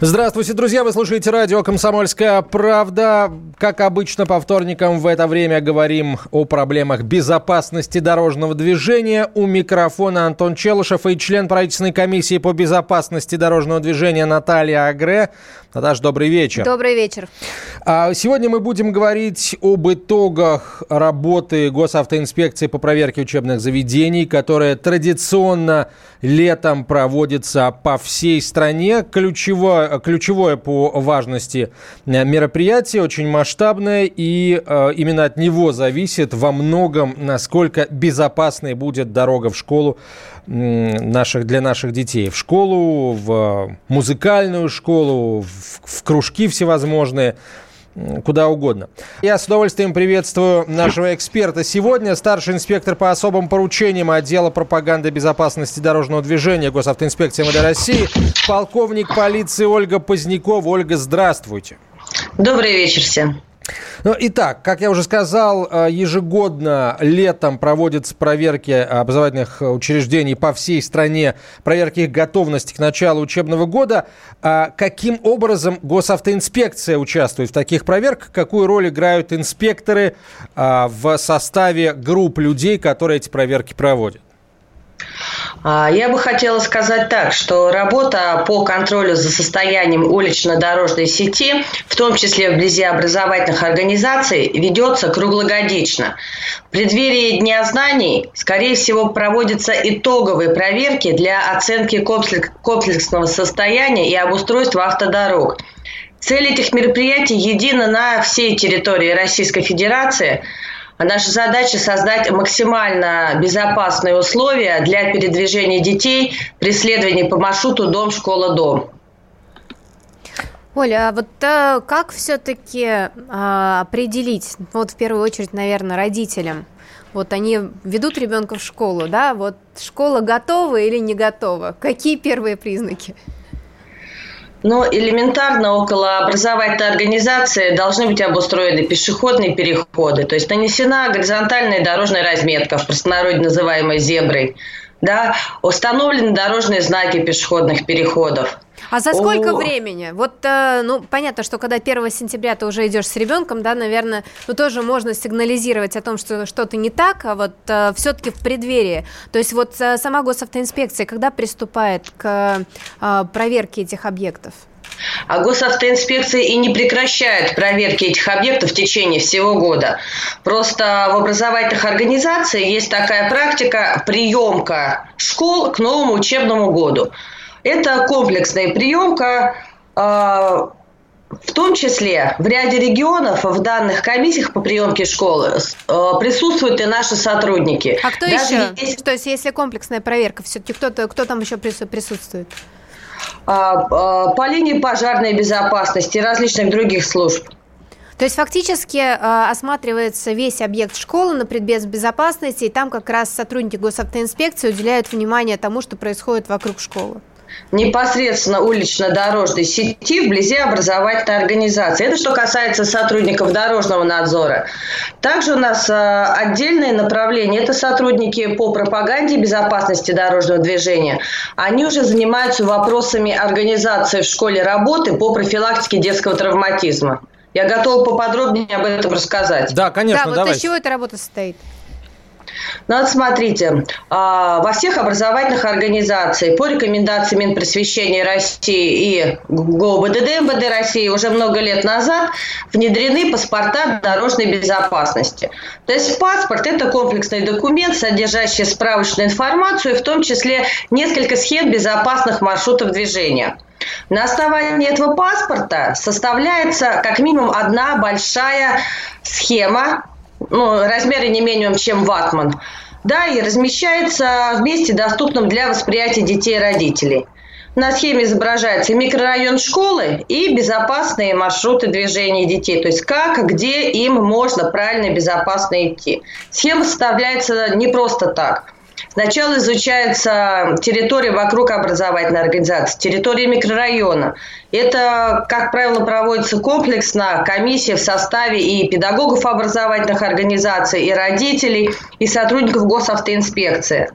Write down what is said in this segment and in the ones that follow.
Здравствуйте, друзья! Вы слушаете радио «Комсомольская правда». Как обычно, по вторникам в это время говорим о проблемах безопасности дорожного движения. У микрофона Антон Челышев и член правительственной комиссии по безопасности дорожного движения Наталья Агре. Наташа, добрый вечер. Добрый вечер. А, сегодня мы будем говорить об итогах работы госавтоинспекции по проверке учебных заведений, которая традиционно летом проводится по всей стране. Ключевое, ключевое по важности мероприятие, очень масштабное, и э, именно от него зависит во многом, насколько безопасной будет дорога в школу наших, для наших детей. В школу, в музыкальную школу, в, в кружки всевозможные куда угодно. Я с удовольствием приветствую нашего эксперта сегодня, старший инспектор по особым поручениям отдела пропаганды безопасности дорожного движения Госавтоинспекции МВД России, полковник полиции Ольга Позднякова. Ольга, здравствуйте. Добрый вечер всем. Ну, итак, как я уже сказал, э, ежегодно летом проводятся проверки образовательных учреждений по всей стране, проверки их готовности к началу учебного года. А каким образом госавтоинспекция участвует в таких проверках? Какую роль играют инспекторы а, в составе групп людей, которые эти проверки проводят? А, я бы хотела сказать так, что работа по контролю за состоянием улично-дорожной сети, в том числе вблизи образовательных организаций, ведется круглогодично. В преддверии Дня знаний, скорее всего, проводятся итоговые проверки для оценки комплексного состояния и обустройства автодорог. Цель этих мероприятий едина на всей территории Российской Федерации – наша задача создать максимально безопасные условия для передвижения детей при следовании по маршруту дом-школа-дом. Оля, а вот а, как все-таки а, определить, вот в первую очередь, наверное, родителям, вот они ведут ребенка в школу, да, вот школа готова или не готова? Какие первые признаки? Но элементарно около образовательной организации должны быть обустроены пешеходные переходы, то есть нанесена горизонтальная дорожная разметка, в простонародье называемой зеброй, да, установлены дорожные знаки пешеходных переходов – а за сколько О. времени? Вот, э, ну, понятно, что когда 1 сентября ты уже идешь с ребенком, да, наверное, ну, тоже можно сигнализировать о том, что что-то не так, а вот э, все-таки в преддверии. То есть вот э, сама госавтоинспекция когда приступает к э, проверке этих объектов? А госавтоинспекция и не прекращает проверки этих объектов в течение всего года. Просто в образовательных организациях есть такая практика приемка школ к новому учебному году. Это комплексная приемка, а, в том числе в ряде регионов в данных комиссиях по приемке школы а, присутствуют и наши сотрудники. А кто Даже еще? Если... То есть если комплексная проверка, все-таки кто, кто там еще присутствует? А, по линии пожарной безопасности и различных других служб. То есть фактически э, осматривается весь объект школы на предмет безопасности, и там как раз сотрудники госавтоинспекции уделяют внимание тому, что происходит вокруг школы непосредственно улично-дорожной сети вблизи образовательной организации. Это что касается сотрудников дорожного надзора. Также у нас э, отдельное направление – это сотрудники по пропаганде безопасности дорожного движения. Они уже занимаются вопросами организации в школе работы по профилактике детского травматизма. Я готова поподробнее об этом рассказать. Да, конечно, да, вот давайте. из чего эта работа состоит? Ну вот смотрите, а, во всех образовательных организациях по рекомендации Минпросвещения России и ГОБДД МВД России уже много лет назад внедрены паспорта дорожной безопасности. То есть паспорт – это комплексный документ, содержащий справочную информацию, в том числе несколько схем безопасных маршрутов движения. На основании этого паспорта составляется как минимум одна большая схема ну, размеры не менее, чем ватман, да, и размещается в месте, доступном для восприятия детей и родителей. на схеме изображается микрорайон школы и безопасные маршруты движения детей. То есть как, где им можно правильно и безопасно идти. Схема составляется не просто так. Сначала изучается территория вокруг образовательной организации, территория микрорайона. Это, как правило, проводится комплексно. Комиссия в составе и педагогов образовательных организаций, и родителей, и сотрудников госавтоинспекции.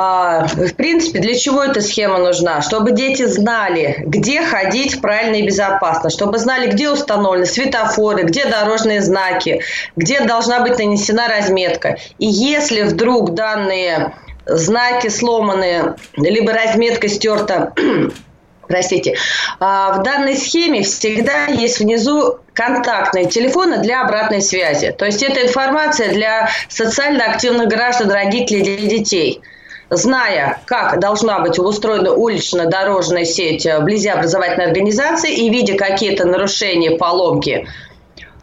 А, в принципе, для чего эта схема нужна? Чтобы дети знали, где ходить правильно и безопасно, чтобы знали, где установлены светофоры, где дорожные знаки, где должна быть нанесена разметка. И если вдруг данные знаки сломаны, либо разметка стерта, простите, а, в данной схеме всегда есть внизу контактные телефоны для обратной связи. То есть это информация для социально активных граждан, родителей и детей – зная, как должна быть устроена улично-дорожная сеть вблизи образовательной организации и видя какие-то нарушения, поломки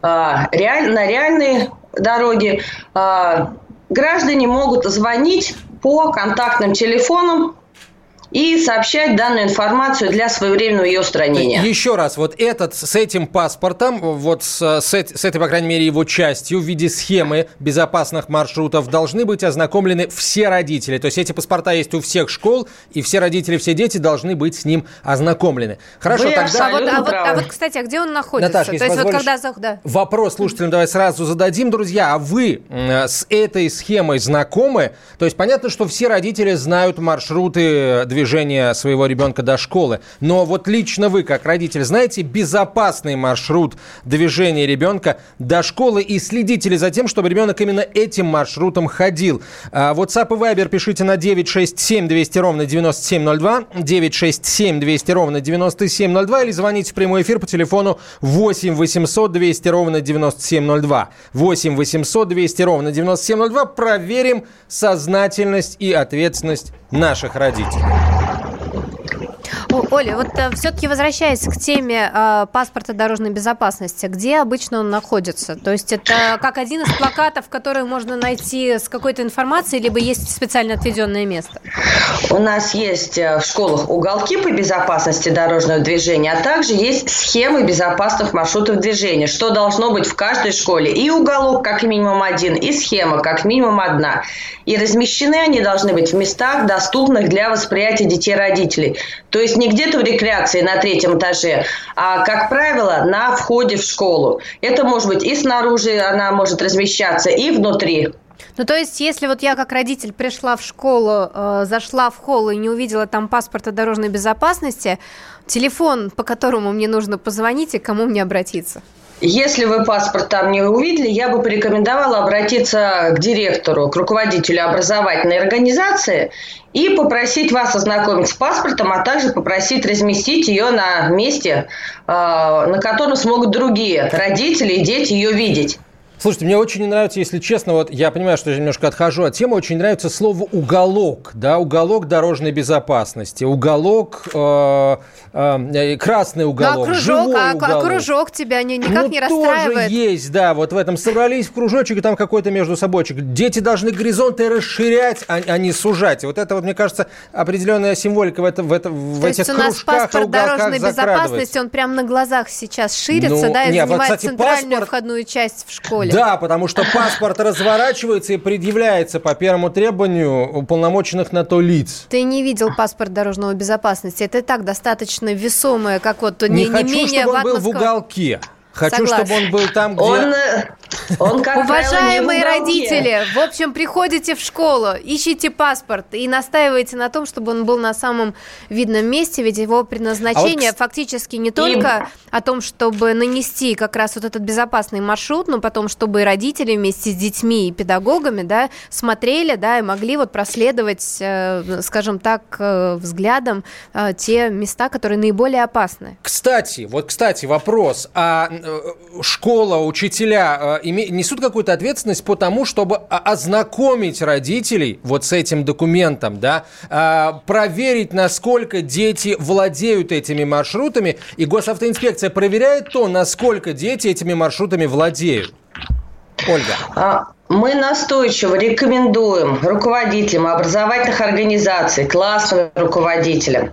а, на реальной дороге, а, граждане могут звонить по контактным телефонам и сообщать данную информацию для своевременного ее устранения. Еще раз, вот этот с этим паспортом, вот с, с, с этой, по крайней мере, его частью в виде схемы безопасных маршрутов должны быть ознакомлены все родители. То есть эти паспорта есть у всех школ, и все родители, все дети должны быть с ним ознакомлены. Хорошо, Вы тогда... А вот, а, вот, а вот, кстати, а где он находится? Наташа, То есть вот когда... Да. Вопрос слушателям давай сразу зададим, друзья. А вы с этой схемой знакомы? То есть понятно, что все родители знают маршруты движения своего ребенка до школы. Но вот лично вы, как родитель, знаете безопасный маршрут движения ребенка до школы и следите ли за тем, чтобы ребенок именно этим маршрутом ходил? А, WhatsApp и Viber пишите на 967 200 ровно 9702, 967 200 ровно 9702 или звоните в прямой эфир по телефону 8 800 200 ровно 9702. 8 800 200 ровно 9702. Проверим сознательность и ответственность наших родителей. Оля, вот э, все-таки возвращаясь к теме э, паспорта дорожной безопасности, где обычно он находится? То есть это как один из плакатов, который можно найти с какой-то информацией, либо есть специально отведенное место? У нас есть э, в школах уголки по безопасности дорожного движения, а также есть схемы безопасных маршрутов движения, что должно быть в каждой школе. И уголок как минимум один, и схема как минимум одна. И размещены они должны быть в местах, доступных для восприятия детей родителей. То есть не где-то в рекреации на третьем этаже, а, как правило, на входе в школу. Это может быть и снаружи она может размещаться, и внутри. Ну, то есть, если вот я как родитель пришла в школу, э, зашла в холл и не увидела там паспорта дорожной безопасности, телефон, по которому мне нужно позвонить и кому мне обратиться? Если вы паспорт там не увидели, я бы порекомендовала обратиться к директору, к руководителю образовательной организации и попросить вас ознакомить с паспортом, а также попросить разместить ее на месте, а, на котором смогут другие родители и дети ее видеть. Слушайте, мне очень не нравится, если честно, вот я понимаю, что я немножко отхожу от темы, очень нравится слово уголок, да, уголок дорожной безопасности, уголок, э, э, красный уголок, ну, а кружок, живой а, уголок. А кружок тебя не, никак ну, не расстраивает? тоже есть, да, вот в этом собрались в кружочек, и там какой-то между собойчик. Дети должны горизонты расширять, а, а не сужать. Вот это вот, мне кажется, определенная символика в, это, в, это, в То этих есть у нас паспорт дорожной безопасности, он прямо на глазах сейчас ширится, ну, да, и не, занимает вот, кстати, центральную паспорт... входную часть в школе школе. Да, потому что паспорт разворачивается и предъявляется по первому требованию уполномоченных на то лиц. Ты не видел паспорт дорожного безопасности. Это и так достаточно весомое, как вот не, не, хочу, менее чтобы он был в уголке. Хочу, Согласна. чтобы он был там, где... Он, он как Уважаемые родители, в общем, приходите в школу, ищите паспорт и настаивайте на том, чтобы он был на самом видном месте, ведь его предназначение а вот... фактически не только и... о том, чтобы нанести как раз вот этот безопасный маршрут, но потом, чтобы и родители вместе с детьми и педагогами, да, смотрели, да, и могли вот проследовать, э, скажем так, э, взглядом э, те места, которые наиболее опасны. Кстати, вот, кстати, вопрос. А Э, школа, учителя э, несут какую-то ответственность по тому, чтобы ознакомить родителей вот с этим документом, да, э, проверить, насколько дети владеют этими маршрутами, и госавтоинспекция проверяет то, насколько дети этими маршрутами владеют. Ольга. А, мы настойчиво рекомендуем руководителям образовательных организаций, классным руководителям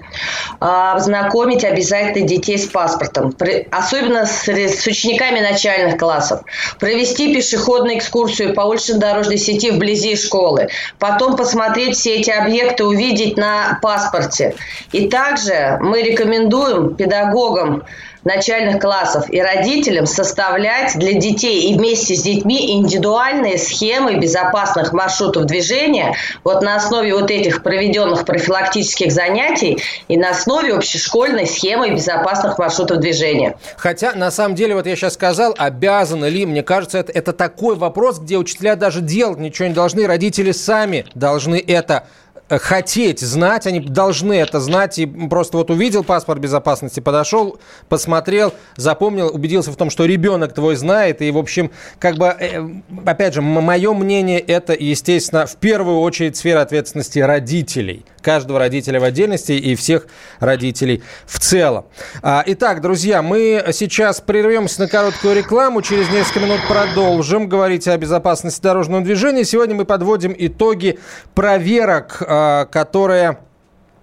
а, знакомить обязательно детей с паспортом, особенно с, с учениками начальных классов, провести пешеходную экскурсию по уличной дорожной сети вблизи школы, потом посмотреть все эти объекты, увидеть на паспорте. И также мы рекомендуем педагогам начальных классов и родителям составлять для детей и вместе с детьми индивидуальные схемы безопасных маршрутов движения вот на основе вот этих проведенных профилактических занятий и на основе общешкольной схемы безопасных маршрутов движения. Хотя, на самом деле, вот я сейчас сказал, обязаны ли, мне кажется, это, это такой вопрос, где учителя даже делать ничего не должны, родители сами должны это хотеть знать, они должны это знать. И просто вот увидел паспорт безопасности, подошел, посмотрел, запомнил, убедился в том, что ребенок твой знает. И, в общем, как бы, э, опять же, мое мнение, это, естественно, в первую очередь сфера ответственности родителей. Каждого родителя в отдельности и всех родителей в целом. А, итак, друзья, мы сейчас прервемся на короткую рекламу. Через несколько минут продолжим говорить о безопасности дорожного движения. Сегодня мы подводим итоги проверок Э, которая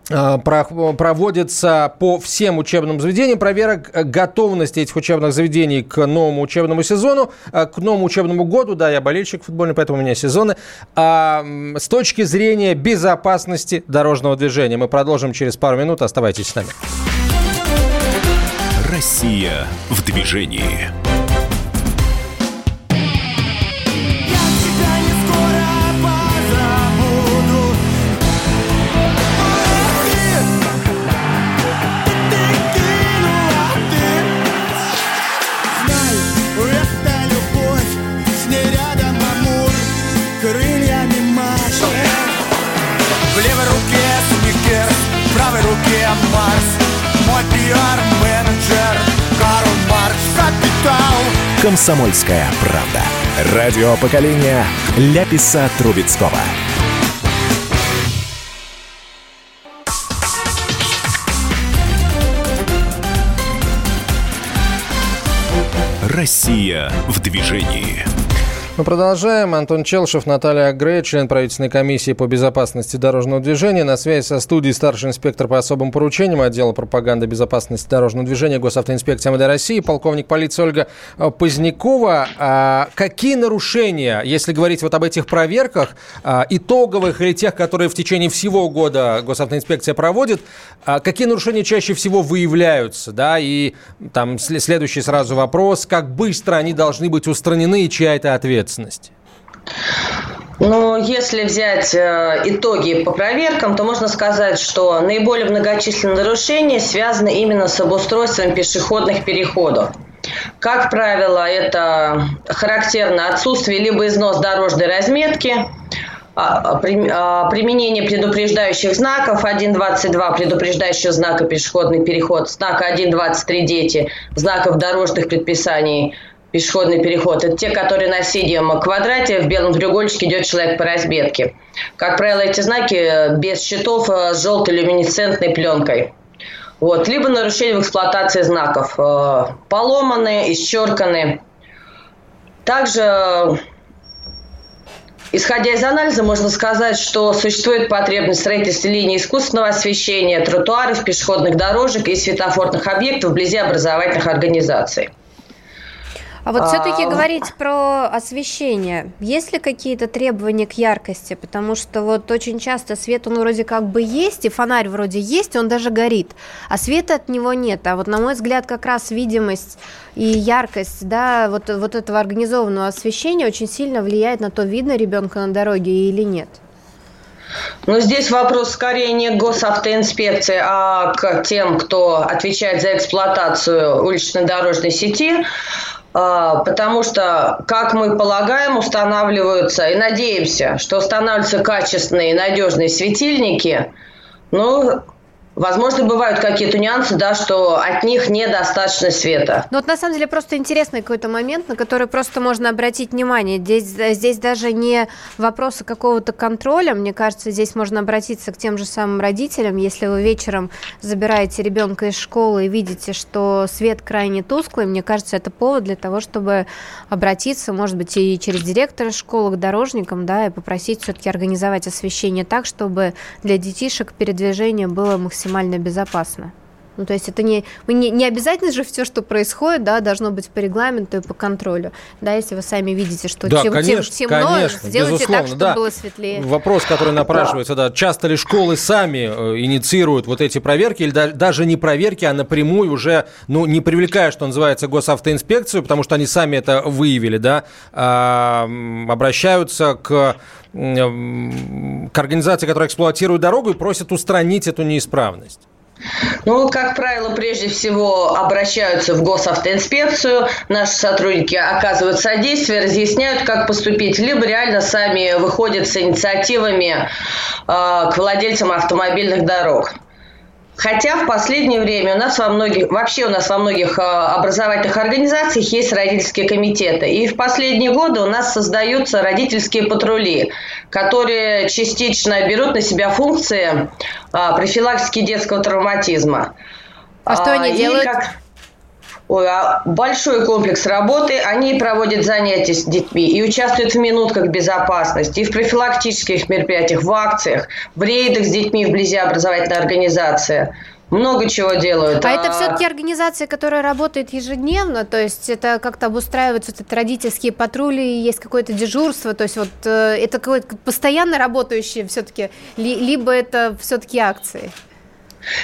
э, проводится по всем учебным заведениям. Проверок готовности этих учебных заведений к новому учебному сезону, э, к новому учебному году. Да, я болельщик футбольный, поэтому у меня сезоны. А с точки зрения безопасности дорожного движения. Мы продолжим через пару минут. Оставайтесь с нами. Россия в движении. «Комсомольская правда». Радио поколения Ляписа Трубецкого. Россия в движении. Мы продолжаем. Антон Челшев, Наталья Грей, член правительственной комиссии по безопасности дорожного движения. На связи со студией старший инспектор по особым поручениям отдела пропаганды безопасности дорожного движения Госавтоинспекции МВД России, полковник полиции Ольга э, Позднякова. А какие нарушения, если говорить вот об этих проверках, а, итоговых или тех, которые в течение всего года Госавтоинспекция проводит, а какие нарушения чаще всего выявляются? Да? И там следующий сразу вопрос, как быстро они должны быть устранены и чья это ответственность? Ответственности? Ну, если взять э, итоги по проверкам, то можно сказать, что наиболее многочисленные нарушения связаны именно с обустройством пешеходных переходов. Как правило, это характерно отсутствие либо износ дорожной разметки, а, а, а, применение предупреждающих знаков 1.22 предупреждающего знака пешеходный переход, знака 1.23 дети, знаков дорожных предписаний – пешеходный переход. Это те, которые на синем квадрате в белом треугольничке идет человек по разбетке. Как правило, эти знаки без щитов э, с желтой люминесцентной пленкой. Вот. Либо нарушение в эксплуатации знаков. Э, поломаны, исчерканы. Также Исходя из анализа, можно сказать, что существует потребность в строительстве линий искусственного освещения, тротуаров, пешеходных дорожек и светофорных объектов вблизи образовательных организаций. А вот все-таки а... говорить про освещение. Есть ли какие-то требования к яркости? Потому что вот очень часто свет, он вроде как бы есть, и фонарь вроде есть, он даже горит, а света от него нет. А вот на мой взгляд как раз видимость и яркость, да, вот, вот этого организованного освещения очень сильно влияет на то, видно ребенка на дороге или нет. Но здесь вопрос скорее не к госавтоинспекции, а к тем, кто отвечает за эксплуатацию уличной дорожной сети. А, потому что, как мы полагаем, устанавливаются и надеемся, что устанавливаются качественные и надежные светильники, ну, Возможно, бывают какие-то нюансы, да, что от них недостаточно света. Ну вот на самом деле просто интересный какой-то момент, на который просто можно обратить внимание. Здесь, здесь даже не вопросы какого-то контроля. Мне кажется, здесь можно обратиться к тем же самым родителям. Если вы вечером забираете ребенка из школы и видите, что свет крайне тусклый, мне кажется, это повод для того, чтобы обратиться, может быть, и через директора школы к дорожникам, да, и попросить все-таки организовать освещение так, чтобы для детишек передвижение было максимально безопасно. Ну, то есть это не, не, не обязательно же все, что происходит, да, должно быть по регламенту и по контролю. Да, если вы сами видите, что да, тем, конечно, тем, темно, конечно, сделайте так, чтобы да. было светлее. Вопрос, который напрашивается, да. да, часто ли школы сами э, инициируют вот эти проверки, или да, даже не проверки, а напрямую уже, ну, не привлекая, что называется, госавтоинспекцию, потому что они сами это выявили, да, а, обращаются к к организации, которая эксплуатирует дорогу, и просят устранить эту неисправность. Ну, как правило, прежде всего обращаются в госавтоинспекцию, наши сотрудники оказывают содействие, разъясняют, как поступить, либо реально сами выходят с инициативами э, к владельцам автомобильных дорог. Хотя в последнее время у нас во многих, вообще у нас во многих э, образовательных организациях есть родительские комитеты. И в последние годы у нас создаются родительские патрули, которые частично берут на себя функции а, профилактики детского травматизма. А что они а, делают? Как, большой комплекс работы. Они проводят занятия с детьми и участвуют в минутках безопасности, и в профилактических мероприятиях, в акциях, в рейдах с детьми вблизи образовательной организации. Много чего делают. А, а это все-таки организация, которая работает ежедневно, то есть это как-то обустраиваются вот родительские патрули, есть какое-то дежурство, то есть вот э, это какое-то постоянно работающее все-таки, либо это все-таки акции?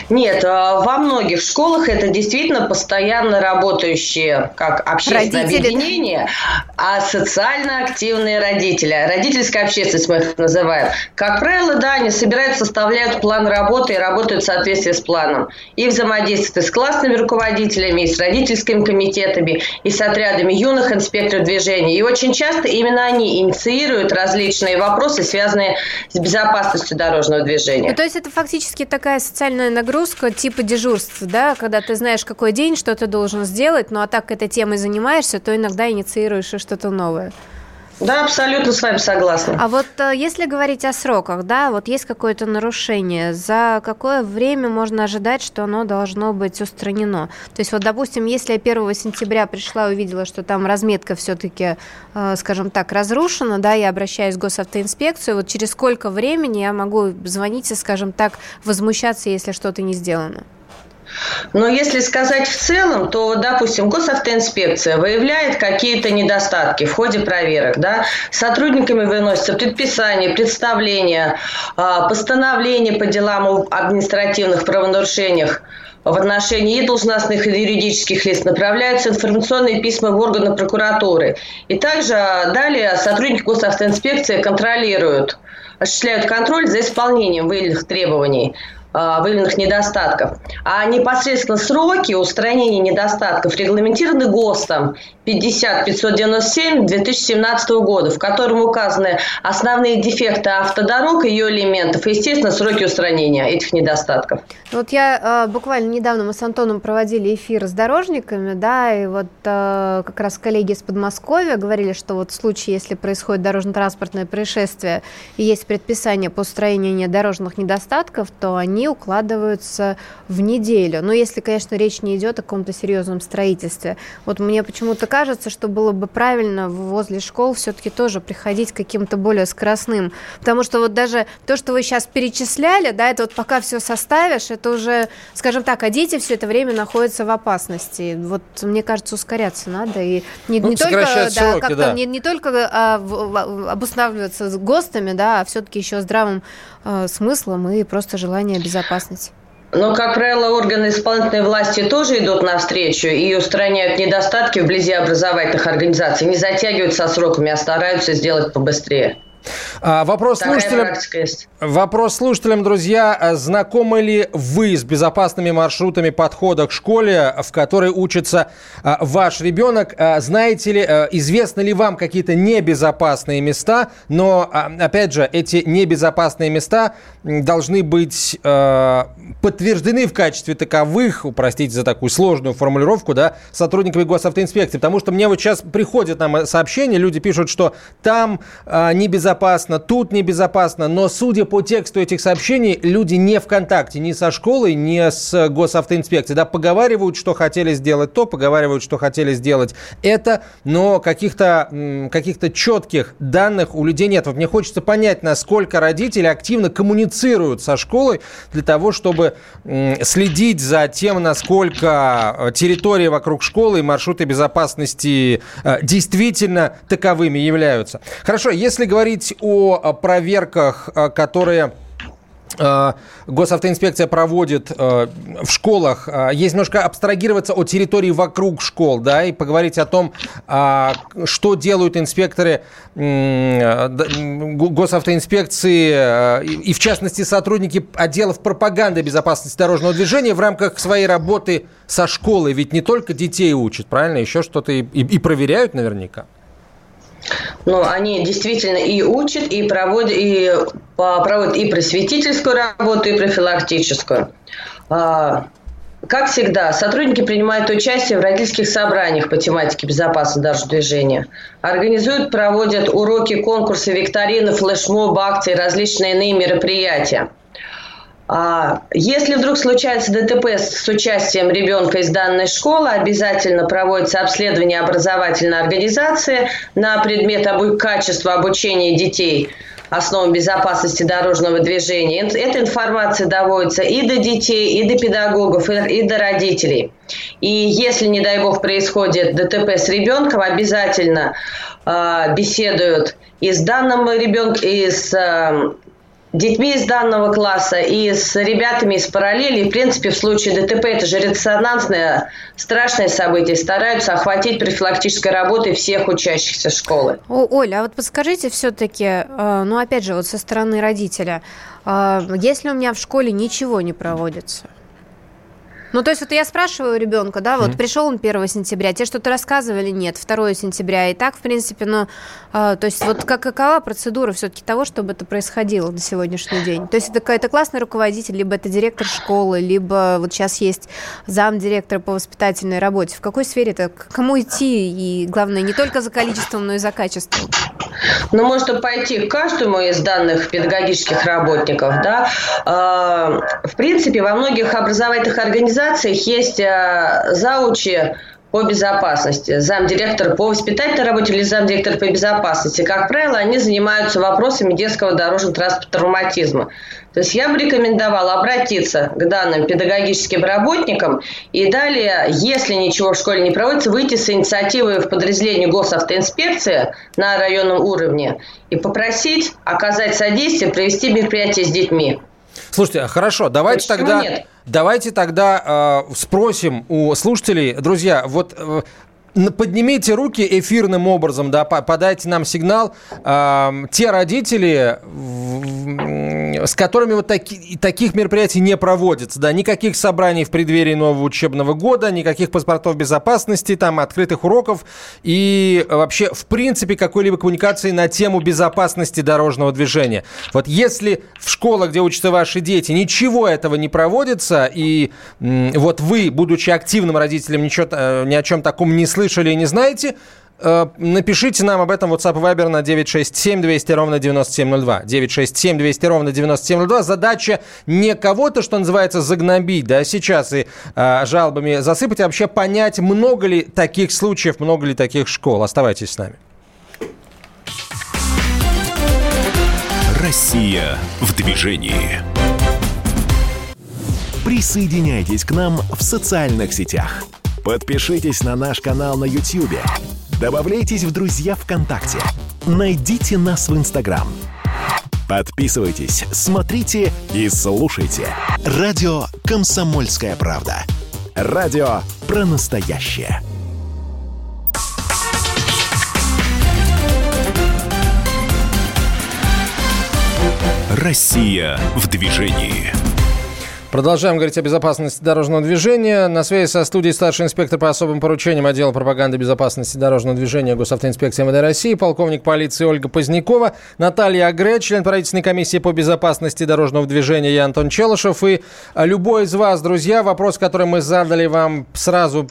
Нет, а, во многих школах это действительно постоянно работающие, как общественное родители. объединение, а социально активные родители. Родительская общественность мы их называем. Как правило, да, они собирают, составляют план работы и работают в соответствии с планом. И взаимодействуют с классными руководителями, и с родительскими комитетами, и с отрядами юных инспекторов движения. И очень часто именно они инициируют различные вопросы, связанные с безопасностью дорожного движения. Ну, то есть это фактически такая социальная определенная нагрузка типа дежурств, да, когда ты знаешь, какой день, что ты должен сделать, ну а так этой темой занимаешься, то иногда инициируешь и что-то новое. Да, абсолютно с вами согласна. А вот э, если говорить о сроках, да, вот есть какое-то нарушение, за какое время можно ожидать, что оно должно быть устранено? То есть вот, допустим, если я 1 сентября пришла и увидела, что там разметка все-таки, э, скажем так, разрушена, да, я обращаюсь в госавтоинспекцию, вот через сколько времени я могу звонить и, скажем так, возмущаться, если что-то не сделано? Но если сказать в целом, то, допустим, госавтоинспекция выявляет какие-то недостатки в ходе проверок. Да? Сотрудниками выносятся предписания, представления, а, постановления по делам об административных правонарушениях в отношении должностных и юридических лиц направляются информационные письма в органы прокуратуры. И также далее сотрудники госавтоинспекции контролируют осуществляют контроль за исполнением выявленных требований. А, выявленных недостатков. А непосредственно сроки устранения недостатков регламентированы ГОСТом 50-597 2017 года, в котором указаны основные дефекты автодорог, ее элементов и, естественно, сроки устранения этих недостатков. Вот я э, буквально недавно мы с Антоном проводили эфир с дорожниками, да, и вот э, как раз коллеги из Подмосковья говорили, что вот в случае, если происходит дорожно-транспортное происшествие и есть предписание по устранению дорожных недостатков, то они укладываются в неделю. Но если, конечно, речь не идет о каком-то серьезном строительстве. Вот мне почему-то кажется, что было бы правильно возле школ все-таки тоже приходить к каким-то более скоростным. Потому что вот даже то, что вы сейчас перечисляли, да, это вот пока все составишь, это уже, скажем так, а дети все это время находятся в опасности. Вот мне кажется, ускоряться надо. И не, ну, не только, да, сроки, как-то да. Не, не только а, в, обуславливаться с ГОСТами, да, а все-таки еще здравым смыслом и просто желание безопасности. Но, как правило, органы исполнительной власти тоже идут навстречу и устраняют недостатки вблизи образовательных организаций. Не затягивают со сроками, а стараются сделать побыстрее. А, вопрос слушателям. Вопрос слушателям, друзья. А знакомы ли вы с безопасными маршрутами подхода к школе, в которой учится а, ваш ребенок? А, знаете ли, а, известны ли вам какие-то небезопасные места? Но, а, опять же, эти небезопасные места должны быть а, подтверждены в качестве таковых, простите за такую сложную формулировку, да, сотрудниками госавтоинспекции. Потому что мне вот сейчас приходят нам сообщения, люди пишут, что там а, небезопасно, тут небезопасно, но судя по тексту этих сообщений, люди не в контакте ни со школой, ни с госавтоинспекцией, да, поговаривают, что хотели сделать то, поговаривают, что хотели сделать это, но каких-то каких четких данных у людей нет. Вот мне хочется понять, насколько родители активно коммуницируют со школой для того, чтобы следить за тем, насколько э, территория вокруг школы и маршруты безопасности э, действительно таковыми являются. Хорошо, если говорить о проверках, э, которые Э, госавтоинспекция проводит в школах, есть немножко абстрагироваться от территории вокруг школ, да, и поговорить о том, что делают инспекторы госавтоинспекции и, в частности, сотрудники отделов пропаганды безопасности дорожного движения в рамках своей работы со школой. Ведь не только детей учат, правильно, еще что-то и, и проверяют наверняка. Ну, они действительно и учат, и проводят, и проводят и просветительскую работу, и профилактическую. А, как всегда, сотрудники принимают участие в родительских собраниях по тематике безопасности дорожного движения. Организуют, проводят уроки, конкурсы, викторины, флешмоб, акции, различные иные мероприятия – а, если вдруг случается ДТП с участием ребенка из данной школы, обязательно проводится обследование образовательной организации на предмет обу- качества обучения детей основам безопасности дорожного движения. Эта информация доводится и до детей, и до педагогов, и до родителей. И если, не дай бог, происходит ДТП с ребенком, обязательно э, беседуют и с данным ребенком, и с э, детьми из данного класса и с ребятами из параллели. в принципе, в случае ДТП это же резонансное, страшное событие. Стараются охватить профилактической работой всех учащихся школы. О, Оля, а вот подскажите все-таки, э, ну, опять же, вот со стороны родителя, э, если у меня в школе ничего не проводится, ну, то есть вот я спрашиваю ребенка, да, вот mm-hmm. пришел он 1 сентября, тебе что-то рассказывали? Нет, 2 сентября. И так, в принципе, ну, э, то есть вот как, какова процедура все-таки того, чтобы это происходило на сегодняшний день? То есть это какой-то классный руководитель, либо это директор школы, либо вот сейчас есть зам директора по воспитательной работе. В какой сфере это? К кому идти? И главное, не только за количеством, но и за качеством. Ну, можно пойти к каждому из данных педагогических работников, да. Э, в принципе, во многих образовательных организациях организациях есть э, заучи по безопасности, замдиректора по воспитательной работе или замдиректора по безопасности. Как правило, они занимаются вопросами детского дорожного транспорта травматизма. То есть я бы рекомендовала обратиться к данным педагогическим работникам и далее, если ничего в школе не проводится, выйти с инициативой в подразделение госавтоинспекции на районном уровне и попросить оказать содействие, провести мероприятие с детьми. Слушайте, хорошо, давайте тогда... Нет? Давайте тогда э, спросим у слушателей, друзья, вот э, поднимите руки эфирным образом, да, подайте нам сигнал. Э, те родители, с которыми вот таки, таких мероприятий не проводится, да, никаких собраний в преддверии нового учебного года, никаких паспортов безопасности, там, открытых уроков и вообще, в принципе, какой-либо коммуникации на тему безопасности дорожного движения. Вот если в школах, где учатся ваши дети, ничего этого не проводится, и вот вы, будучи активным родителем, ничего, э, ни о чем таком не слышали и не знаете, Э, напишите нам об этом WhatsApp Viber на 967 200 ровно 9702. 967 200 ровно 9702. Задача не кого-то, что называется, загнобить, да, сейчас и э, жалобами засыпать, а вообще понять, много ли таких случаев, много ли таких школ. Оставайтесь с нами. Россия в движении. Присоединяйтесь к нам в социальных сетях. Подпишитесь на наш канал на YouTube Добавляйтесь в друзья ВКонтакте. Найдите нас в Инстаграм. Подписывайтесь, смотрите и слушайте. Радио «Комсомольская правда». Радио про настоящее. Россия в движении. Продолжаем говорить о безопасности дорожного движения. На связи со студией старший инспектор по особым поручениям отдела пропаганды безопасности дорожного движения Госавтоинспекции МВД России, полковник полиции Ольга Позднякова, Наталья Агре, член правительственной комиссии по безопасности дорожного движения я Антон Челышев. И любой из вас, друзья, вопрос, который мы задали вам сразу,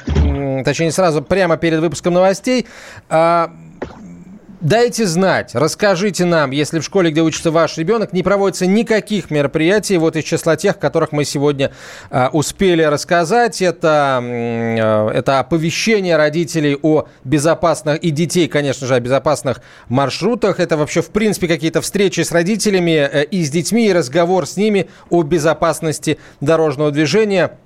точнее, сразу прямо перед выпуском новостей, а, Дайте знать, расскажите нам, если в школе, где учится ваш ребенок, не проводится никаких мероприятий, вот из числа тех, которых мы сегодня э, успели рассказать. Это, э, это оповещение родителей о безопасных, и детей, конечно же, о безопасных маршрутах. Это вообще, в принципе, какие-то встречи с родителями э, и с детьми, и разговор с ними о безопасности дорожного движения.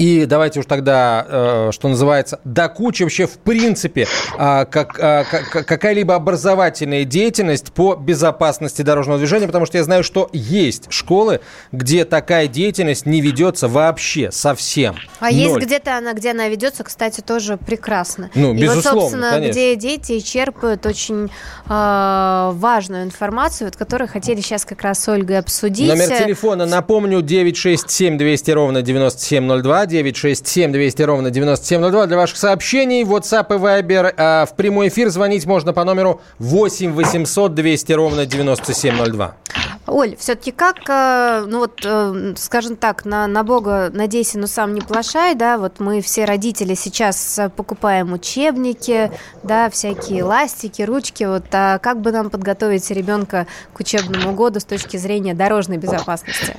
И давайте уж тогда, э, что называется, до кучи вообще в принципе э, как, э, какая-либо образовательная деятельность по безопасности дорожного движения, потому что я знаю, что есть школы, где такая деятельность не ведется вообще совсем. А Ноль. есть где-то она, где она ведется, кстати, тоже прекрасно. Ну, и безусловно, вот, собственно, конечно. где дети черпают очень э, важную информацию, вот, которую хотели сейчас как раз с Ольгой обсудить. Номер телефона, напомню, 967 200 ровно 9702, 967 200 ровно 9702 для ваших сообщений. WhatsApp и Viber. А в прямой эфир звонить можно по номеру 8 800 200 ровно 9702. Оль, все-таки как, э, ну вот, э, скажем так, на, на Бога надейся, но сам не плашай, да, вот мы все родители сейчас покупаем учебники, да, всякие ластики, ручки, вот, а как бы нам подготовить ребенка к учебному году с точки зрения дорожной безопасности?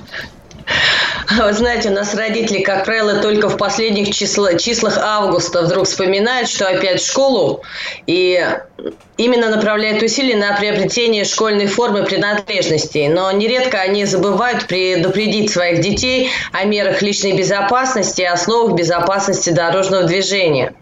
Вы знаете, у нас родители, как правило, только в последних числа, числах августа вдруг вспоминают, что опять в школу, и именно направляют усилия на приобретение школьной формы принадлежности. Но нередко они забывают предупредить своих детей о мерах личной безопасности и основах безопасности дорожного движения.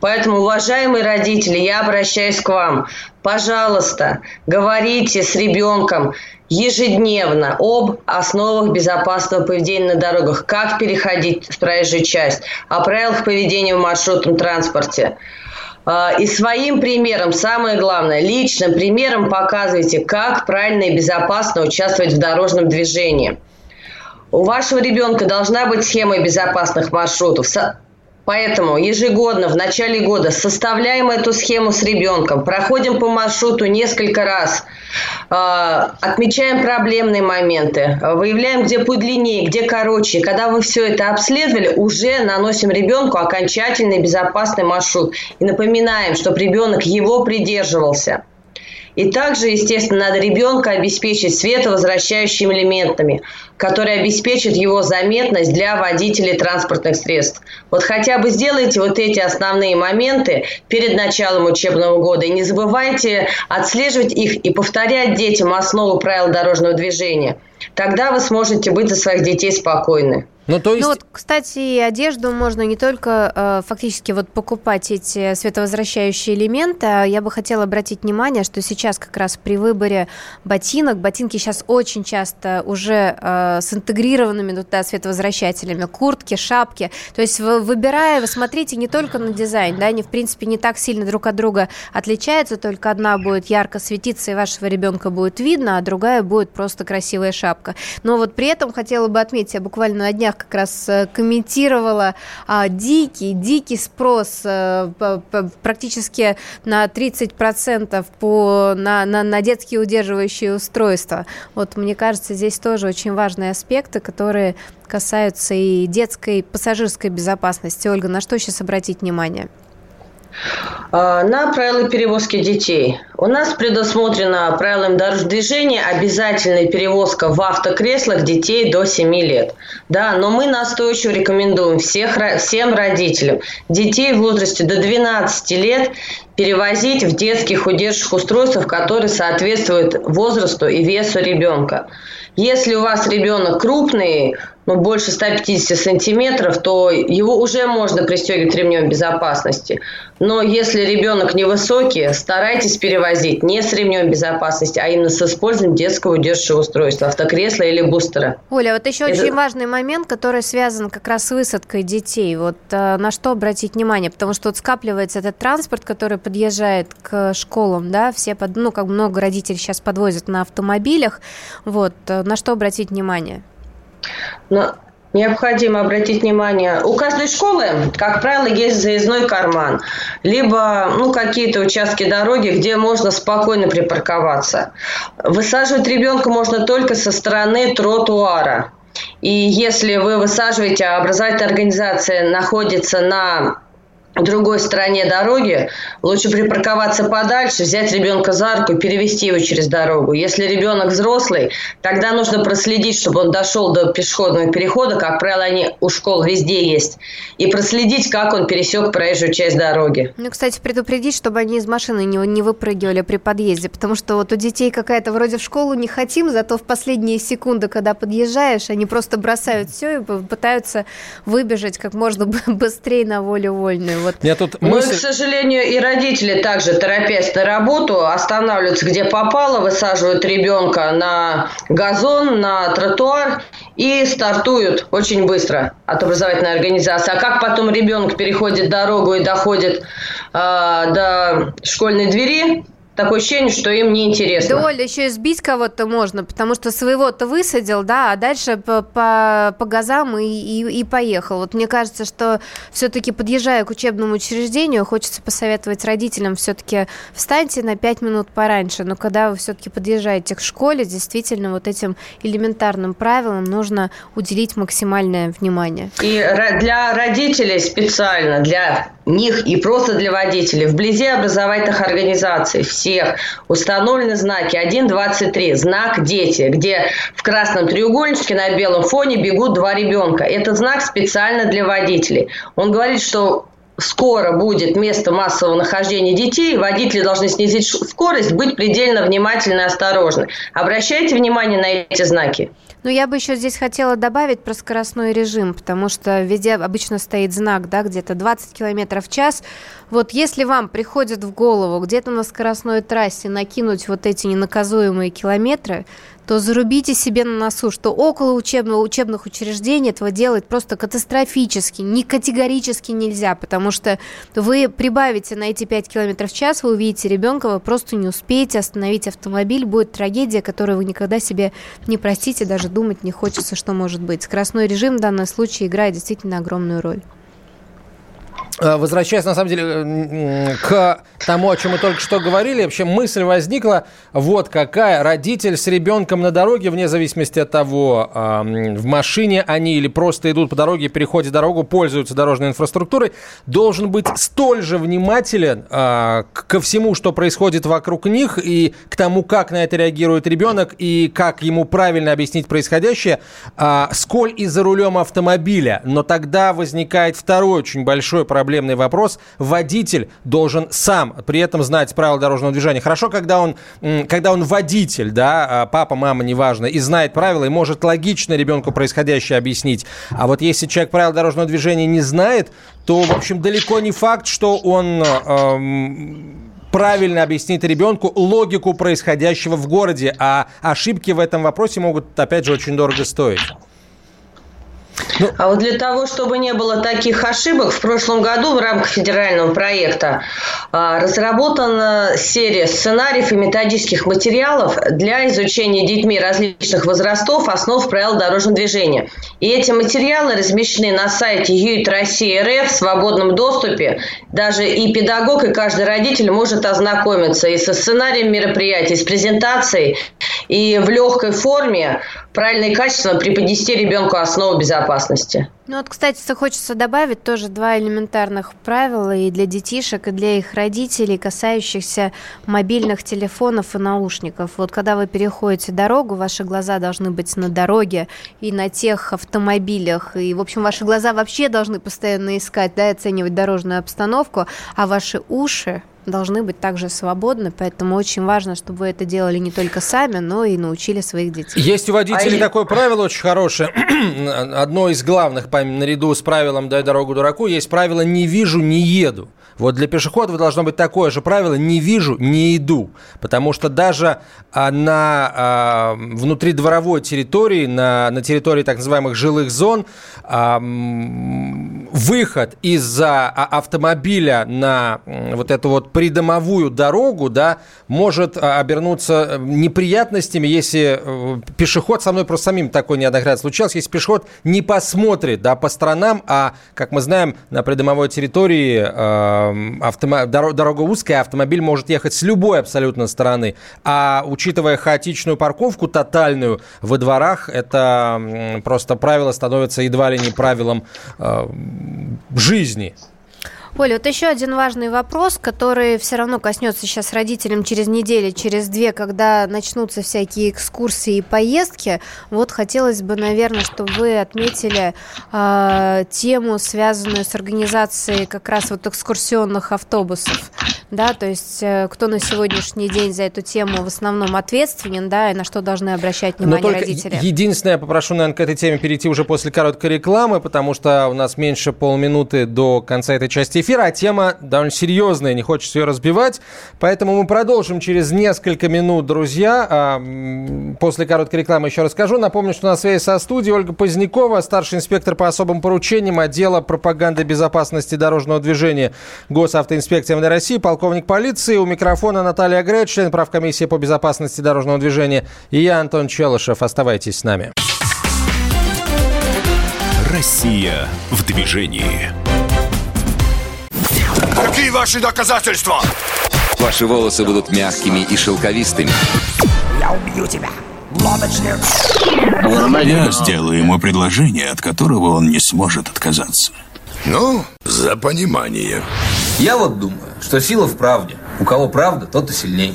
Поэтому, уважаемые родители, я обращаюсь к вам. Пожалуйста, говорите с ребенком ежедневно об основах безопасного поведения на дорогах, как переходить в проезжую часть, о правилах поведения в маршрутном транспорте. А, и своим примером, самое главное, личным примером показывайте, как правильно и безопасно участвовать в дорожном движении. У вашего ребенка должна быть схема безопасных маршрутов, Поэтому ежегодно в начале года составляем эту схему с ребенком, проходим по маршруту несколько раз, а, отмечаем проблемные моменты, выявляем, где путь длиннее, где короче. Когда вы все это обследовали, уже наносим ребенку окончательный безопасный маршрут и напоминаем, чтобы ребенок его придерживался. И также, естественно, надо ребенка обеспечить световозвращающими элементами, которые обеспечат его заметность для водителей транспортных средств. Вот хотя бы сделайте вот эти основные моменты перед началом учебного года. И не забывайте отслеживать их и повторять детям основу правил дорожного движения. Тогда вы сможете быть за своих детей спокойны. Ну, то есть... ну вот, кстати, одежду можно не только э, фактически вот покупать эти световозвращающие элементы, а я бы хотела обратить внимание, что сейчас как раз при выборе ботинок, ботинки сейчас очень часто уже э, с интегрированными туда световозвращателями, куртки, шапки, то есть вы, выбирая, вы смотрите не только на дизайн, да, они в принципе не так сильно друг от друга отличаются, только одна будет ярко светиться и вашего ребенка будет видно, а другая будет просто красивая шапка. Но вот при этом хотела бы отметить, я буквально на днях как раз э, комментировала а, дикий, дикий спрос а, практически на 30% по, на, на, на детские удерживающие устройства. Вот мне кажется, здесь тоже очень важные аспекты, которые касаются и детской пассажирской безопасности. Ольга, на что сейчас обратить внимание? А, на правила перевозки детей. У нас предусмотрено правилами дорожного движения обязательная перевозка в автокреслах детей до 7 лет. Да, но мы настойчиво рекомендуем всех, всем родителям детей в возрасте до 12 лет перевозить в детских удерживающих устройствах, которые соответствуют возрасту и весу ребенка. Если у вас ребенок крупный, ну, больше 150 сантиметров, то его уже можно пристегивать ремнем безопасности. Но если ребенок невысокий, старайтесь перевозить не с ремнем безопасности, а именно с использованием детского удерживающего устройства, автокресла или бустера. Оля, вот еще Это... очень важный момент, который связан как раз с высадкой детей. Вот э, на что обратить внимание? Потому что вот скапливается этот транспорт, который подъезжает к школам, да, все, под, ну, как много родителей сейчас подвозят на автомобилях, вот, э, на что обратить внимание? Ну, необходимо обратить внимание, у каждой школы, как правило, есть заездной карман, либо ну, какие-то участки дороги, где можно спокойно припарковаться. Высаживать ребенка можно только со стороны тротуара. И если вы высаживаете, а образовательная организация находится на другой стороне дороги, лучше припарковаться подальше, взять ребенка за руку, перевести его через дорогу. Если ребенок взрослый, тогда нужно проследить, чтобы он дошел до пешеходного перехода, как правило, они у школ везде есть, и проследить, как он пересек проезжую часть дороги. Ну, кстати, предупредить, чтобы они из машины не, не выпрыгивали при подъезде, потому что вот у детей какая-то вроде в школу не хотим, зато в последние секунды, когда подъезжаешь, они просто бросают все и пытаются выбежать как можно быстрее на волю вольную. Вот. Я тут ну мысль... к сожалению, и родители также, торопясь на работу, останавливаются где попало, высаживают ребенка на газон, на тротуар и стартуют очень быстро от образовательной организации. А как потом ребенок переходит дорогу и доходит э, до школьной двери, такое ощущение, что им неинтересно. Да, Оля, еще и сбить кого-то можно, потому что своего-то высадил, да, а дальше по, по, по газам и, и, и поехал. Вот мне кажется, что все-таки подъезжая к учебному учреждению, хочется посоветовать родителям все-таки встаньте на 5 минут пораньше, но когда вы все-таки подъезжаете к школе, действительно вот этим элементарным правилам нужно уделить максимальное внимание. И для родителей специально, для них и просто для водителей, вблизи образовательных организаций, всех установлены знаки 1.23, знак «Дети», где в красном треугольничке на белом фоне бегут два ребенка. Этот знак специально для водителей. Он говорит, что скоро будет место массового нахождения детей, водители должны снизить скорость, быть предельно внимательны и осторожны. Обращайте внимание на эти знаки. Ну, я бы еще здесь хотела добавить про скоростной режим, потому что везде обычно стоит знак, да, где-то 20 километров в час. Вот если вам приходит в голову где-то на скоростной трассе накинуть вот эти ненаказуемые километры, то зарубите себе на носу, что около учебного, учебных учреждений этого делать просто катастрофически, не категорически нельзя, потому что вы прибавите на эти 5 км в час, вы увидите ребенка, вы просто не успеете остановить автомобиль, будет трагедия, которую вы никогда себе не простите, даже думать не хочется, что может быть. Скоростной режим в данном случае играет действительно огромную роль. Э, возвращаясь, на самом деле, к тому, о чем мы только что говорили, вообще мысль возникла, вот какая, родитель с ребенком на дороге, вне зависимости от того, в машине они или просто идут по дороге, переходят дорогу, пользуются дорожной инфраструктурой, должен быть столь же внимателен а, ко всему, что происходит вокруг них, и к тому, как на это реагирует ребенок, и как ему правильно объяснить происходящее, а, сколь и за рулем автомобиля. Но тогда возникает второй очень большой проблем проблемный вопрос. Водитель должен сам при этом знать правила дорожного движения. Хорошо, когда он, когда он водитель, да, а папа, мама, неважно, и знает правила, и может логично ребенку происходящее объяснить. А вот если человек правил дорожного движения не знает, то, в общем, далеко не факт, что он эм, правильно объяснит ребенку логику происходящего в городе, а ошибки в этом вопросе могут, опять же, очень дорого стоить. Ну, а вот для того, чтобы не было таких ошибок, в прошлом году в рамках федерального проекта а, разработана серия сценариев и методических материалов для изучения детьми различных возрастов основ правил дорожного движения. И эти материалы размещены на сайте ЮИТ России РФ в свободном доступе. Даже и педагог, и каждый родитель может ознакомиться и со сценарием мероприятий, с презентацией, и в легкой форме правильно и качественно преподнести ребенку основу безопасности. Ну вот, кстати, хочется добавить тоже два элементарных правила и для детишек, и для их родителей, касающихся мобильных телефонов и наушников. Вот когда вы переходите дорогу, ваши глаза должны быть на дороге и на тех автомобилях, и, в общем, ваши глаза вообще должны постоянно искать, да, оценивать дорожную обстановку, а ваши уши должны быть также свободны, поэтому очень важно, чтобы вы это делали не только сами, но и научили своих детей. Есть у водителей а такое правило очень хорошее, одно из главных, наряду с правилом «дай дорогу дураку», есть правило «не вижу, не еду». Вот для пешеходов должно быть такое же правило «не вижу, не иду». Потому что даже а, на а, внутридворовой территории, на, на территории так называемых жилых зон, а, выход из-за автомобиля на вот эту вот придомовую дорогу, да, может а, обернуться э, неприятностями, если э, пешеход, со мной просто самим такое неоднократно случалось, если пешеход не посмотрит, да, по сторонам, а, как мы знаем, на придомовой территории э, автомо... дорога узкая, автомобиль может ехать с любой абсолютно стороны, а учитывая хаотичную парковку тотальную во дворах, это просто правило становится едва ли не правилом э, жизни. Оля, вот еще один важный вопрос, который все равно коснется сейчас родителям через неделю, через две, когда начнутся всякие экскурсии и поездки. Вот хотелось бы, наверное, чтобы вы отметили э, тему, связанную с организацией как раз вот экскурсионных автобусов. Да, то есть э, кто на сегодняшний день за эту тему в основном ответственен, да, и на что должны обращать внимание Но только родители. Единственное, я попрошу, наверное, к этой теме перейти уже после короткой рекламы, потому что у нас меньше полминуты до конца этой части эфира, а тема довольно серьезная, не хочется ее разбивать. Поэтому мы продолжим через несколько минут, друзья. А, после короткой рекламы еще расскажу. Напомню, что на связи со студией Ольга Позднякова, старший инспектор по особым поручениям отдела пропаганды безопасности дорожного движения Госавтоинспекции МВД России, полковник полиции. У микрофона Наталья Грей, член правкомиссии по безопасности дорожного движения. И я, Антон Челышев. Оставайтесь с нами. Россия в движении. Какие ваши доказательства? Ваши волосы будут мягкими и шелковистыми. Я убью тебя. Лодочник. Я сделаю ему предложение, от которого он не сможет отказаться. Ну, за понимание. Я вот думаю, что сила в правде. У кого правда, тот и сильнее.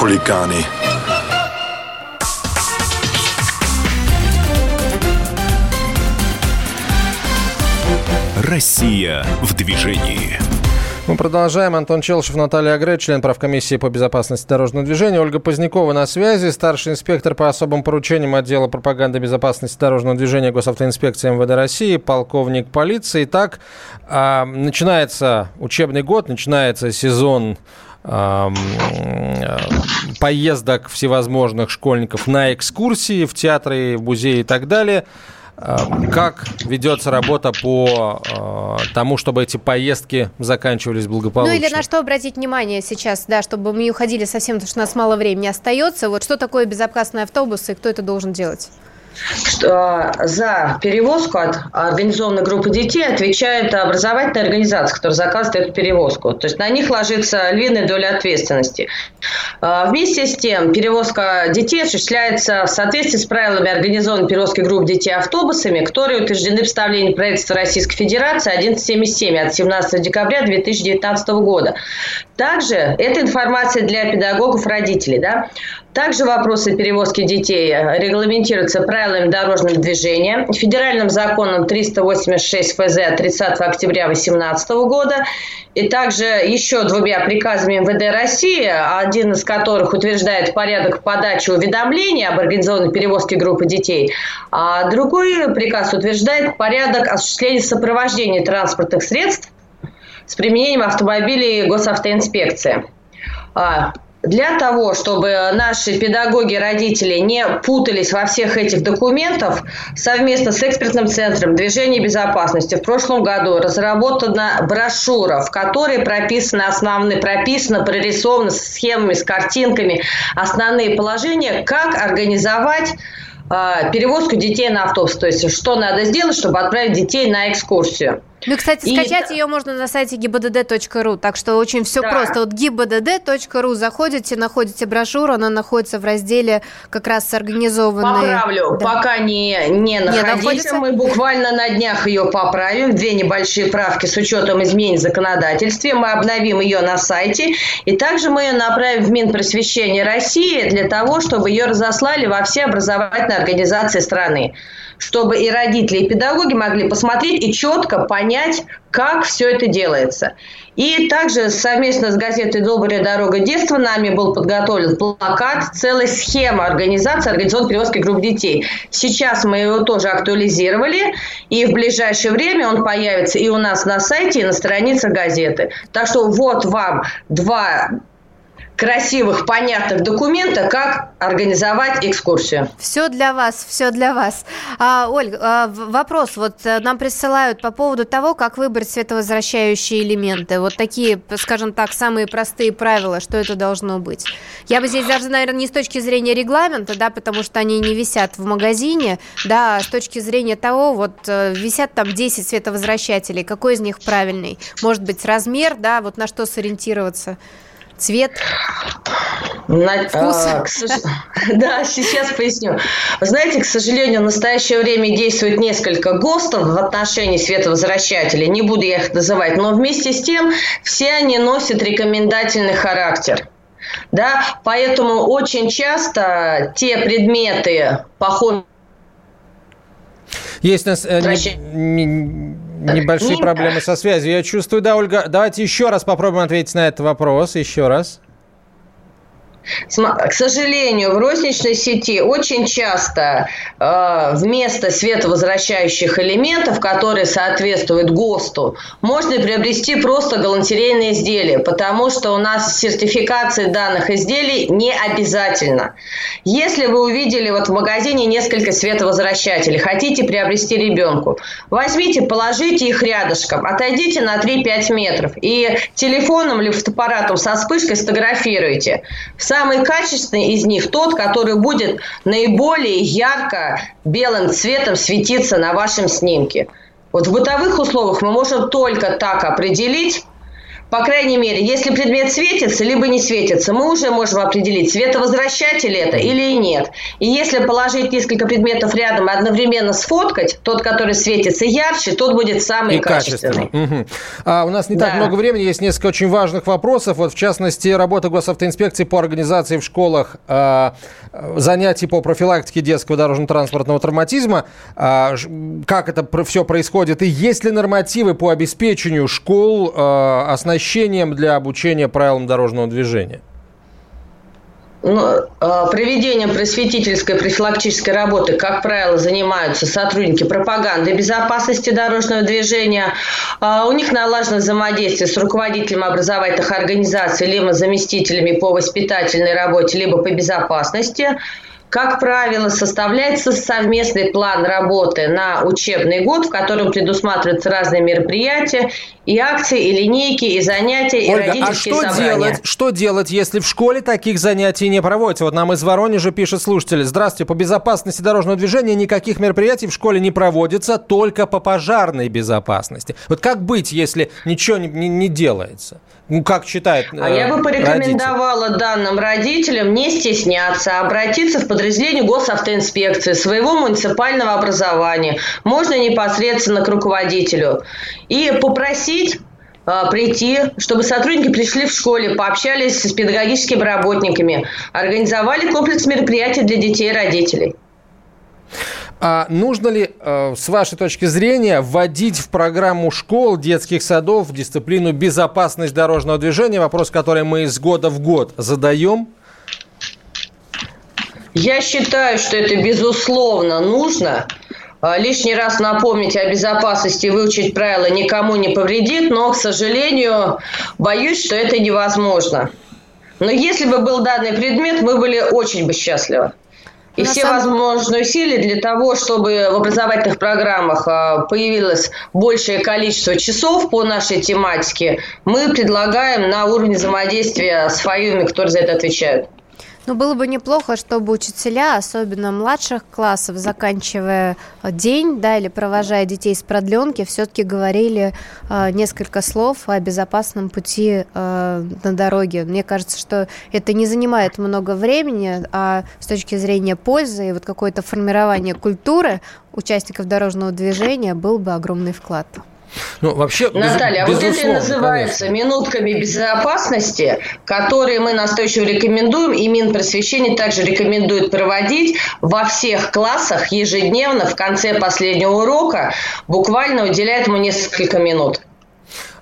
хулиганы. Россия в движении. Мы продолжаем. Антон Челшев, Наталья Агре, член правкомиссии по безопасности дорожного движения. Ольга Позднякова на связи, старший инспектор по особым поручениям отдела пропаганды безопасности дорожного движения Госавтоинспекции МВД России, полковник полиции. Итак, а, начинается учебный год, начинается сезон поездок всевозможных школьников на экскурсии в театры, в музеи и так далее. Как ведется работа по э, тому, чтобы эти поездки заканчивались благополучно? Ну или на что обратить внимание сейчас, да, чтобы мы не уходили совсем, потому что у нас мало времени остается. Вот что такое безопасный автобус и кто это должен делать? Что за перевозку от организованной группы детей отвечает образовательная организация, которая заказывает эту перевозку. То есть на них ложится львиная доля ответственности. А, вместе с тем, перевозка детей осуществляется в соответствии с правилами организованной перевозки групп детей автобусами, которые утверждены в представлении правительства Российской Федерации 1177 от 17 декабря 2019 года. Также эта информация для педагогов, родителей. Да? Также вопросы перевозки детей регламентируются правилами дорожного движения, федеральным законом 386 ФЗ от 30 октября 2018 года и также еще двумя приказами МВД России, один из которых утверждает порядок подачи уведомления об организованной перевозке группы детей, а другой приказ утверждает порядок осуществления сопровождения транспортных средств с применением автомобилей госавтоинспекции. Для того, чтобы наши педагоги, родители не путались во всех этих документах, совместно с экспертным центром движения безопасности в прошлом году разработана брошюра, в которой прописаны основные, прописано, прорисованы с схемами, с картинками основные положения, как организовать э, перевозку детей на автобус. То есть, что надо сделать, чтобы отправить детей на экскурсию. Ну, кстати, и... скачать ее можно на сайте gibdd.ru, так что очень все да. просто. Вот gibdd.ru заходите, находите брошюру, она находится в разделе как раз организованные... Поправлю, да. пока не, не находите, мы буквально на днях ее поправим, две небольшие правки с учетом изменений в законодательстве, мы обновим ее на сайте, и также мы ее направим в Минпросвещение России для того, чтобы ее разослали во все образовательные организации страны чтобы и родители, и педагоги могли посмотреть и четко понять, как все это делается. И также совместно с газетой «Добрая дорога детства» нами был подготовлен плакат, целая схема организации, организационной перевозки групп детей. Сейчас мы его тоже актуализировали, и в ближайшее время он появится и у нас на сайте, и на странице газеты. Так что вот вам два красивых, понятных документа, как организовать экскурсию. Все для вас, все для вас. А, Ольга, а, вопрос вот э, нам присылают по поводу того, как выбрать световозвращающие элементы. Вот такие, скажем так, самые простые правила, что это должно быть. Я бы здесь даже, наверное, не с точки зрения регламента, да, потому что они не висят в магазине, да, а с точки зрения того, вот э, висят там 10 световозвращателей, какой из них правильный? Может быть, размер, да, вот на что сориентироваться? Цвет? На, Вкус? А, к, да, сейчас поясню. Вы знаете, к сожалению, в настоящее время действует несколько ГОСТов в отношении световозвращателей. Не буду я их называть, но вместе с тем все они носят рекомендательный характер. Да, поэтому очень часто те предметы, похожие есть у нас э, не, не, небольшие Нет. проблемы со связью. Я чувствую, да, Ольга. Давайте еще раз попробуем ответить на этот вопрос. Еще раз. К сожалению, в розничной сети очень часто э, вместо световозвращающих элементов, которые соответствуют ГОСТу, можно приобрести просто галантерейные изделия, потому что у нас сертификация данных изделий не обязательно. Если вы увидели вот в магазине несколько световозвращателей, хотите приобрести ребенку, возьмите, положите их рядышком, отойдите на 3-5 метров и телефоном или фотоаппаратом со вспышкой сфотографируйте. Самый качественный из них тот, который будет наиболее ярко белым цветом светиться на вашем снимке. Вот в бытовых условиях мы можем только так определить, по крайней мере, если предмет светится, либо не светится, мы уже можем определить, световозвращатель это или нет. И если положить несколько предметов рядом и одновременно сфоткать, тот, который светится ярче, тот будет самый и качественный. качественный. Угу. А у нас не да. так много времени, есть несколько очень важных вопросов. Вот, в частности, работа госавтоинспекции по организации в школах э, занятий по профилактике детского дорожно-транспортного травматизма. Э, как это все происходит? И есть ли нормативы по обеспечению школ э, оснащением оснащением для обучения правилам дорожного движения? Ну, а, проведением просветительской профилактической работы, как правило, занимаются сотрудники пропаганды безопасности дорожного движения. А, у них налажено взаимодействие с руководителем образовательных организаций, либо заместителями по воспитательной работе, либо по безопасности. Как правило, составляется совместный план работы на учебный год, в котором предусматриваются разные мероприятия, и акции, и линейки, и занятия, Ольга, и а родительские а что собрания. Делать, что делать, если в школе таких занятий не проводятся? Вот нам из Воронежа пишет слушатель. Здравствуйте, по безопасности дорожного движения никаких мероприятий в школе не проводится, только по пожарной безопасности. Вот как быть, если ничего не, не, не делается? Ну, как считает А э, я бы порекомендовала родитель? данным родителям не стесняться, а обратиться в подразделение госавтоинспекции, своего муниципального образования, можно непосредственно к руководителю, и попросить э, прийти, чтобы сотрудники пришли в школе, пообщались с педагогическими работниками, организовали комплекс мероприятий для детей и родителей. А нужно ли, э, с вашей точки зрения, вводить в программу школ, детских садов дисциплину безопасность дорожного движения? Вопрос, который мы из года в год задаем. Я считаю, что это безусловно нужно. А, лишний раз напомнить о безопасности и выучить правила никому не повредит, но, к сожалению, боюсь, что это невозможно. Но если бы был данный предмет, мы были очень бы счастливы. И все самом... возможные усилия для того, чтобы в образовательных программах а, появилось большее количество часов по нашей тематике, мы предлагаем на уровне взаимодействия с ФАЮМами, которые за это отвечают. Ну, было бы неплохо, чтобы учителя, особенно младших классов, заканчивая день, да, или провожая детей с продленки, все-таки говорили э, несколько слов о безопасном пути э, на дороге. Мне кажется, что это не занимает много времени, а с точки зрения пользы и вот какое-то формирование культуры участников дорожного движения был бы огромный вклад. Ну, вообще, Наталья, без, а вот это и называется конечно. минутками безопасности, которые мы настойчиво рекомендуем, и Минпросвещение также рекомендует проводить во всех классах ежедневно в конце последнего урока, буквально уделяет ему несколько минут.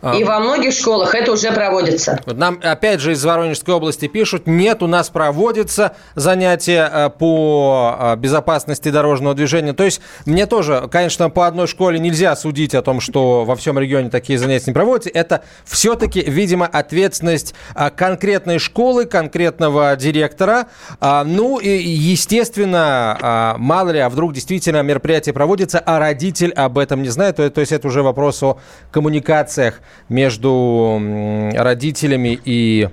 А. И во многих школах это уже проводится. Нам опять же из Воронежской области пишут, нет, у нас проводится занятия э, по э, безопасности дорожного движения. То есть мне тоже, конечно, по одной школе нельзя судить о том, что во всем регионе такие занятия не проводятся. Это все-таки, видимо, ответственность э, конкретной школы, конкретного директора. А, ну и, естественно, мало ли, а вдруг действительно мероприятие проводится, а родитель об этом не знает. То есть это уже вопрос о коммуникациях между родителями и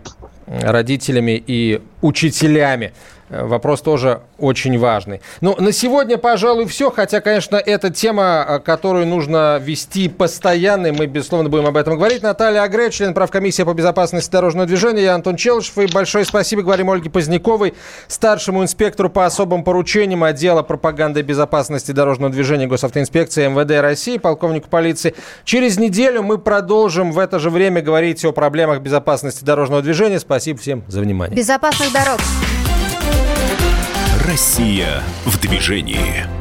родителями и учителями. Э, вопрос тоже очень важный. Ну, на сегодня, пожалуй, все. Хотя, конечно, это тема, э, которую нужно вести постоянно. И мы, безусловно, будем об этом говорить. Наталья Агре, член правкомиссии по безопасности дорожного движения. Я Антон Челышев. И большое спасибо говорим Ольге Поздняковой, старшему инспектору по особым поручениям отдела пропаганды безопасности дорожного движения госавтоинспекции МВД России, полковнику полиции. Через неделю мы продолжим в это же время говорить о проблемах безопасности дорожного движения. Спасибо всем за внимание. Безопасных дорог. Россия в движении.